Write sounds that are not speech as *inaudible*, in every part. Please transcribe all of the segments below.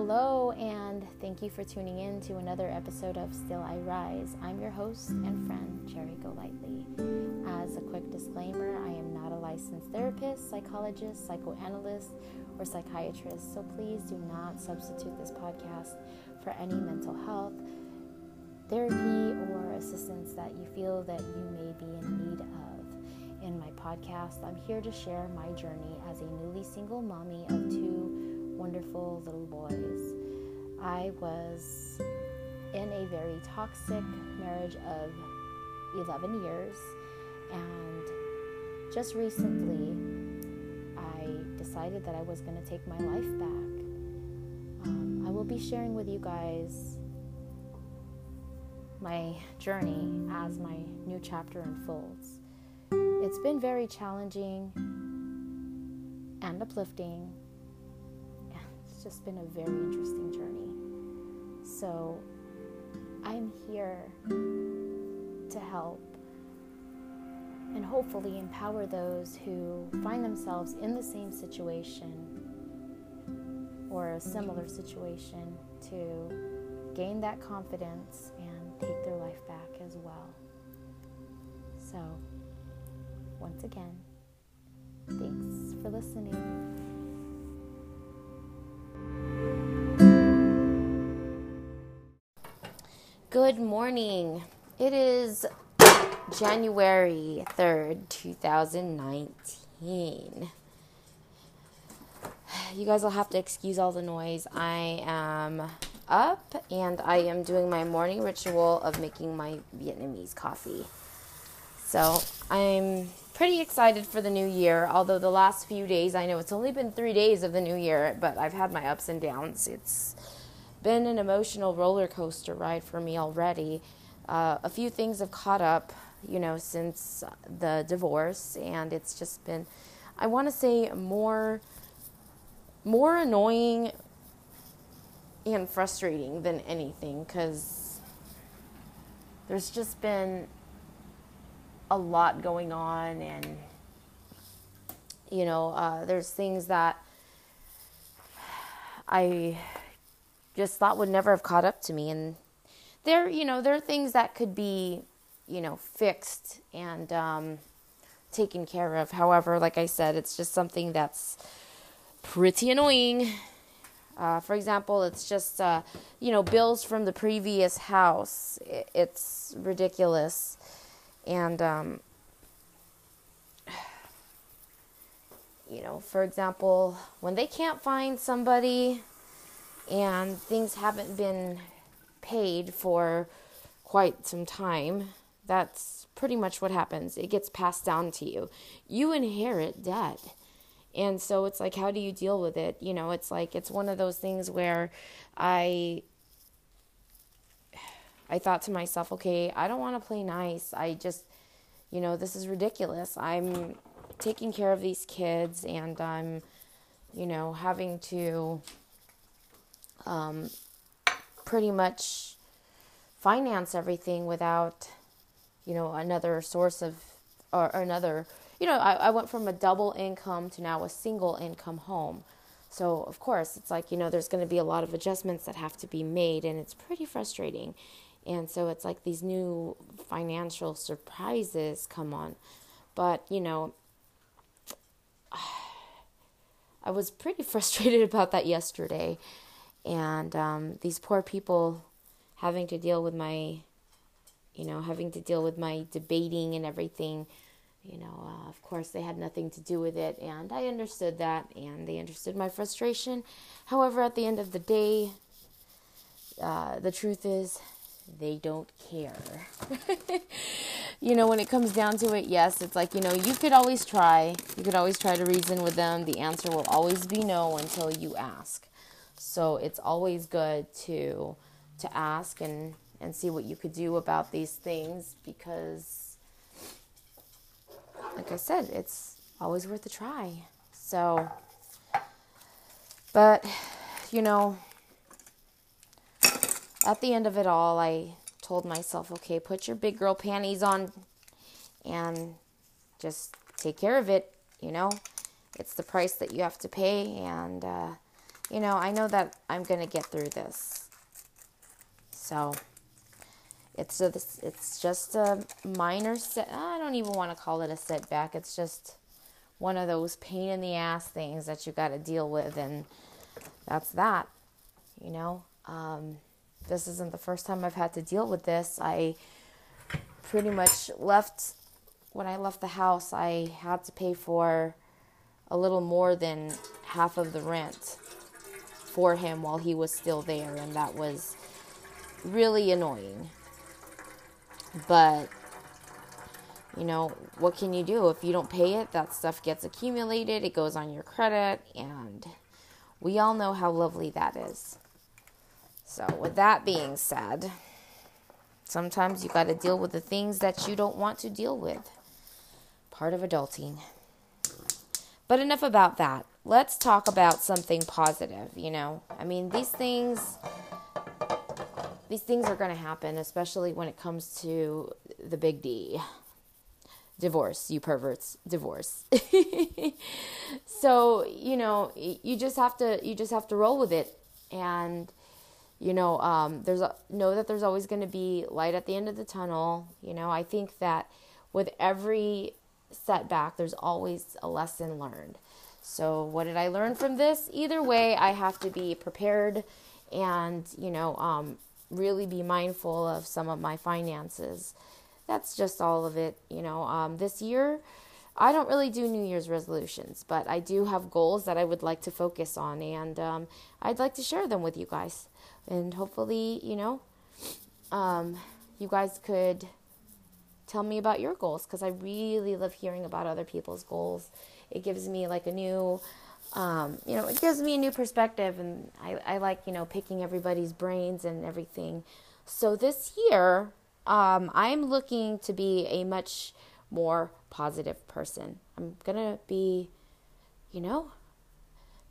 hello, and thank you for tuning in to another episode of Still I Rise. I'm your host and friend, Cherry Golightly. As a quick disclaimer, I am not a licensed therapist, psychologist, psychoanalyst, or psychiatrist, so please do not substitute this podcast for any mental health, therapy, or assistance that you feel that you may be in need of. In my podcast, I'm here to share my journey as a newly single mommy of two wonderful little boys. I was in a very toxic marriage of 11 years, and just recently I decided that I was going to take my life back. Um, I will be sharing with you guys my journey as my new chapter unfolds. It's been very challenging and uplifting it's just been a very interesting journey. So I'm here to help and hopefully empower those who find themselves in the same situation or a similar situation to gain that confidence and take their life back as well. So, once again, thanks for listening. Good morning. It is January 3rd, 2019. You guys will have to excuse all the noise. I am up and I am doing my morning ritual of making my Vietnamese coffee. So I'm pretty excited for the new year, although the last few days, I know it's only been three days of the new year, but I've had my ups and downs. It's been an emotional roller coaster ride for me already. Uh, a few things have caught up, you know, since the divorce, and it's just been, I want to say, more, more annoying and frustrating than anything because there's just been a lot going on, and you know, uh, there's things that I just thought would never have caught up to me. And there, you know, there are things that could be, you know, fixed and um, taken care of. However, like I said, it's just something that's pretty annoying. Uh, for example, it's just, uh, you know, bills from the previous house. It's ridiculous. And, um, *sighs* you know, for example, when they can't find somebody and things haven't been paid for quite some time, that's pretty much what happens. It gets passed down to you. You inherit debt. And so it's like, how do you deal with it? You know, it's like, it's one of those things where I. I thought to myself, okay, I don't want to play nice. I just, you know, this is ridiculous. I'm taking care of these kids and I'm, you know, having to um, pretty much finance everything without, you know, another source of, or, another, you know, I, I went from a double income to now a single income home. So, of course, it's like, you know, there's going to be a lot of adjustments that have to be made, and it's pretty frustrating. And so it's like these new financial surprises come on. But, you know, *sighs* I was pretty *laughs* frustrated about that yesterday and um, these poor people having to deal with my you know having to deal with my debating and everything you know uh, of course they had nothing to do with it and i understood that and they understood my frustration. However at the end of the day uh, the truth is they don't care. *laughs* You know when it comes down to it yes it's like you know you could always try. You could always try to reason with them. The answer will always be no until you ask so it's always good to to ask and and see what you could do about these things because like I said, it's always worth a try. So but you know, at the end of it all, I told myself, okay, put your big girl panties on and just take care of it, you know. It's the price that you have to pay and uh you know, I know that I'm going to get through this. So it's a, it's just a minor set. I don't even want to call it a setback. It's just one of those pain in the ass things that you got to deal with, and that's that. You know, um, this isn't the first time I've had to deal with this. I pretty much left when I left the house. I had to pay for a little more than half of the rent for him while he was still there, and that was really annoying. But, you know, what can you do? If you don't pay it, that stuff gets accumulated, it goes on your credit, and we all know how lovely that is. So, with that being said, sometimes you got to deal with the things that you don't want to deal with. Part of adulting. But enough about that. Let's talk about something positive, you know. I mean, these things these things are going to happen, especially when it comes to the big D. Divorce, you perverts, divorce. *laughs* so, you know, you just have to you just have to roll with it and you know, um, there's a, know that there's always going to be light at the end of the tunnel. You know, I think that with every setback, there's always a lesson learned. So, what did I learn from this? Either way, I have to be prepared and, you know, um, really be mindful of some of my finances. That's just all of it. You know, um, this year, I don't really do New Year's resolutions, but I do have goals that I would like to focus on, and um, I'd like to share them with you guys. And hopefully, you know, um, you guys could tell me about your goals because I really love hearing about other people's goals. It gives me like a new um, you know, it gives me a new perspective, and I, I like, you know, picking everybody's brains and everything. So this year, um, I'm looking to be a much more positive person. I'm gonna be, you know,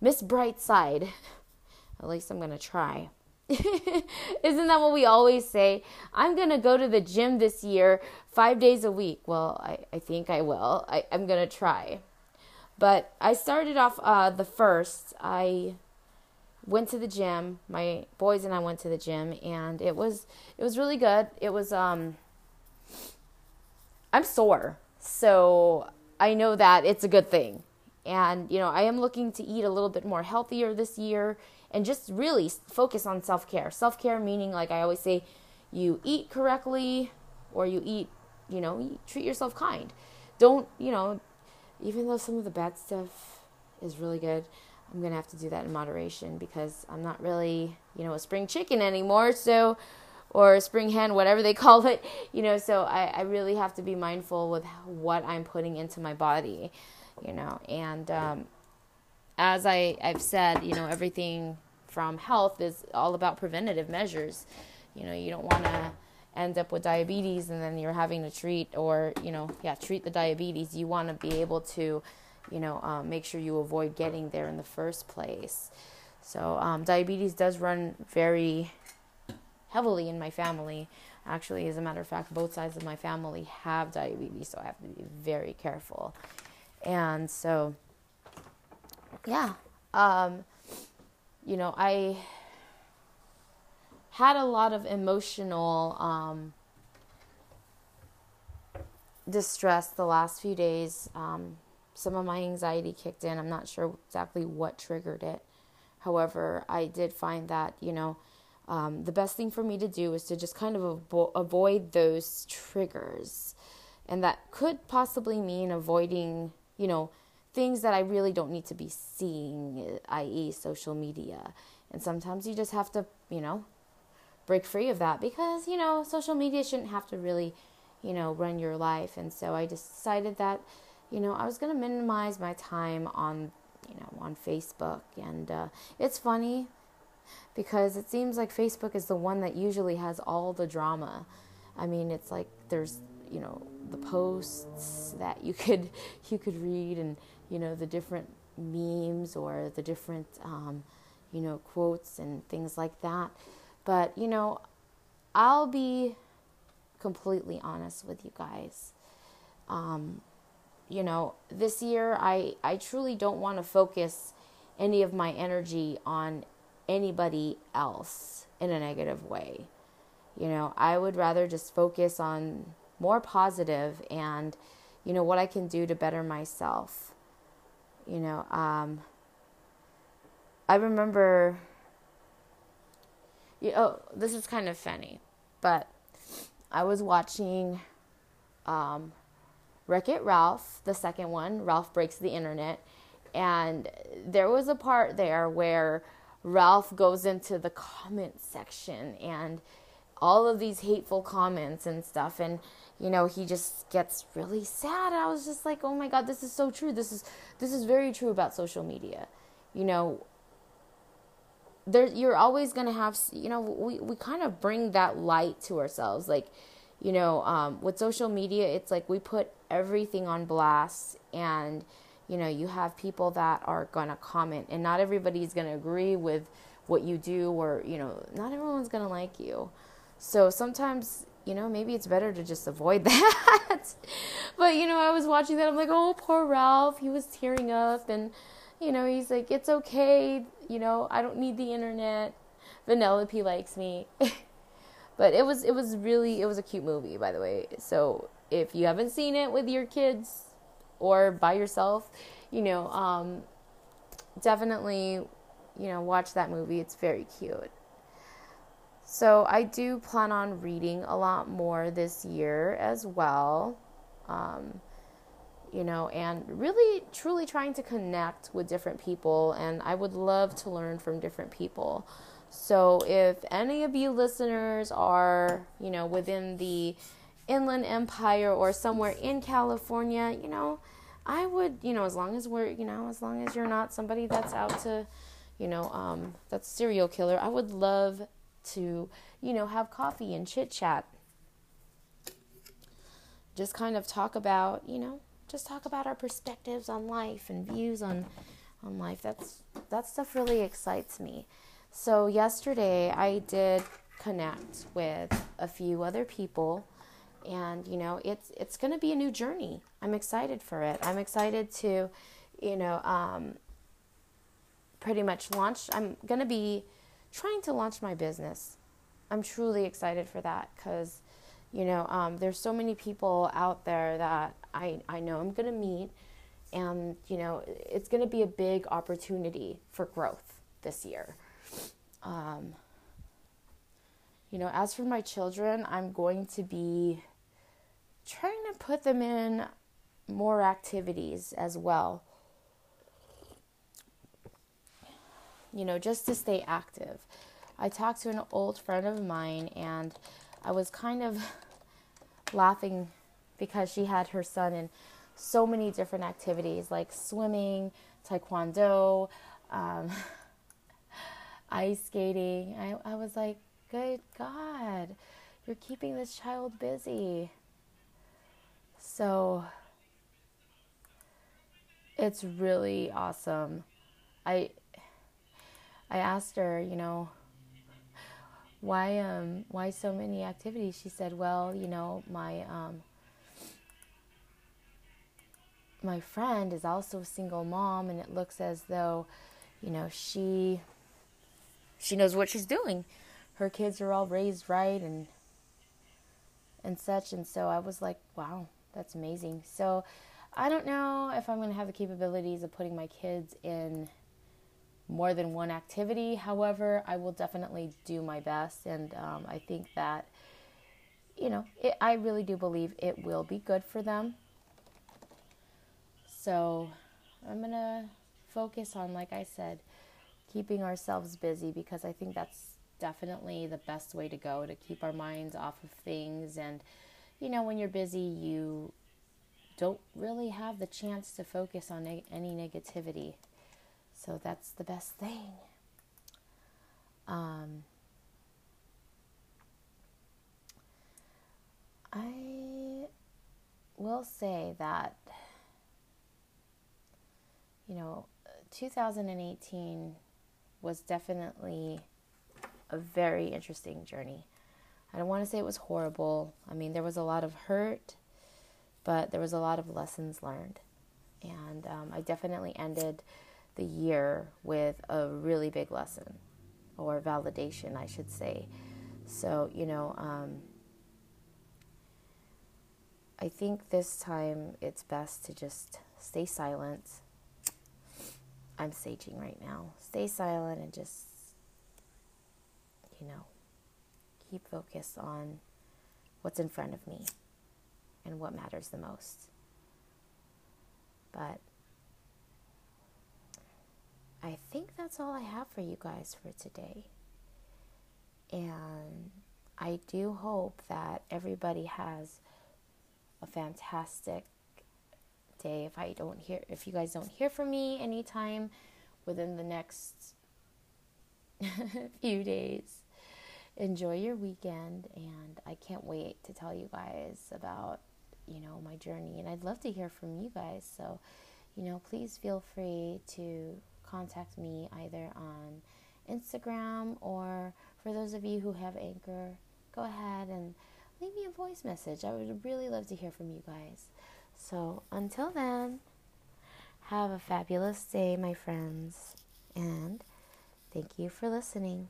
Miss Brightside. *laughs* At least I'm gonna try. *laughs* Isn't that what we always say? I'm gonna go to the gym this year five days a week. Well, I, I think I will. I, I'm gonna try. But I started off uh, the first. I went to the gym. My boys and I went to the gym, and it was it was really good. It was um. I'm sore, so I know that it's a good thing. And you know, I am looking to eat a little bit more healthier this year, and just really focus on self care. Self care meaning, like I always say, you eat correctly, or you eat, you know, treat yourself kind. Don't you know? Even though some of the bad stuff is really good, I'm gonna have to do that in moderation because I'm not really, you know, a spring chicken anymore. So, or spring hen, whatever they *laughs* call it, you know. So I, I really have to be mindful with what I'm putting into my body, you know. And um, as I I've said, you know, everything from health is all about preventative measures. You know, you don't want to end up with diabetes and then you're having to treat or you know yeah treat the diabetes you want to be able to you know um, make sure you avoid getting there in the first place. So um, diabetes does run very heavily in my family. Actually as a matter of fact both sides of my family have diabetes so i have to be very careful. And so yeah um, you know i had a lot of emotional um, distress the last few days. Um, some of my anxiety kicked in. I'm not sure exactly what triggered it. However, I did find that, you know, um, the best thing for me to do is to just kind of avo- avoid those triggers. And that could possibly mean avoiding, you know, things that I really don't need to be seeing, i.e., social media. And sometimes you just have to, you know, break free of that because, you know, social media shouldn't have to really, you know, run your life. And so I decided that, you know, I was going to minimize my time on, you know, on Facebook. And uh, it's funny because it seems like Facebook is the one that usually has all the drama. I mean, it's like there's, you know, the posts that you *laughs* could you could read and, you know, the different memes or the different um, you know, quotes and things like that. But, you know, I'll be completely honest with you guys. Um, you know, this year I, I truly don't want to focus any of my energy on anybody else in a negative way. You know, I would rather just focus on more positive and, you know, what I can do to better myself. You know, um, I remember, oh, this is kind of funny, but I was watching um, Wreck It Ralph, the second one, Ralph Breaks the Internet, and there was a part there where Ralph goes into the comment section and all of these hateful comments and stuff and you know he just gets really sad. I was just like oh my god this is so true. This is this is very true about social media. You know there you're always going to have you know we we kind of bring that light to ourselves like you know um, with social media it's like we put everything on blast and you know you have people that are going to comment and not everybody's going to agree with what you do or you know not everyone's going to like you. So sometimes you know maybe it's better to just avoid *laughs* that. But you know i was watching that i'm like oh poor ralph he was tearing up and you know he's like it's okay you know i don't need the internet vanellope likes me *laughs* but it was it was really it was a cute movie by the way so if you haven't seen it with your kids or by yourself, you know, um, definitely, you know, watch that movie. It's very cute. So I do plan on reading a lot more this year as well. Um, you know, and really truly trying to connect with different people. And I would love to learn from different people. So if any of you listeners are, you know, within the Inland Empire or somewhere in California, you know, I would, you know, as long as we're, you know, as long as you're not somebody that's out to, you know, um, that's serial killer, I would love to, you know, have coffee and chit chat. Just kind of talk about, you know, just talk about our perspectives on life and views on on life. That's that stuff really excites me. So yesterday I did connect with a few other people and you know it's it's going to be a new journey i'm excited for it i'm excited to you know um, pretty much launch i'm going to be trying to launch my business i'm truly excited for that because you know um, there's so many people out there that i i know i'm going to meet and you know it's going to be a big opportunity for growth this year um, you know as for my children i'm going to be trying to put them in more activities as well. You know, just to stay active. I talked to an old friend of mine and I was kind of laughing because she had her son in so many different activities like swimming, taekwondo, um, *laughs* ice skating. I, I was like, good God, you're keeping this child busy. So it's really awesome. I I asked her, you know, why um why so many activities? She said, "Well, you know, my um my friend is also a single mom and it looks as though, you know, she she knows what she's doing. Her kids are all raised right and and such and so I was like, wow, that's amazing. So I don't know if I'm going to have the capabilities of putting my kids in more than one activity. However, I will definitely do my best, and um, I think that you know, it, I really do believe it will be good for them. So I'm gonna focus on, like I said, keeping ourselves busy because I think that's definitely the best way to go to keep our minds off of things and you know, when you're busy, you don't really have the chance to focus on any negativity. So that's the best thing. Um, I will say that, you know, 2018 was definitely a very interesting journey. I don't want to say it was horrible. I mean, there was a lot of hurt, but there was a lot of lessons learned. And um, I definitely ended the year with a really big lesson or validation, I should say. So, you know, um, I think this time it's best to just stay silent. I'm saging right now. Stay silent and just, you know, keep focused on what's in front of me and what matters the most. But I think that's all I have for you guys for today. And I do hope that everybody has a fantastic day. If I don't hear if you guys don't hear from me anytime within the next *laughs* few days, enjoy your weekend and I can't wait to tell you guys about, you know, my journey and I'd love to hear from you guys. So, you know, please feel free to contact me either on Instagram or for those of you who have Anchor, go ahead and leave me a voice message. I would really love to hear from you guys. So until then, have a fabulous day, my friends, and thank you for listening.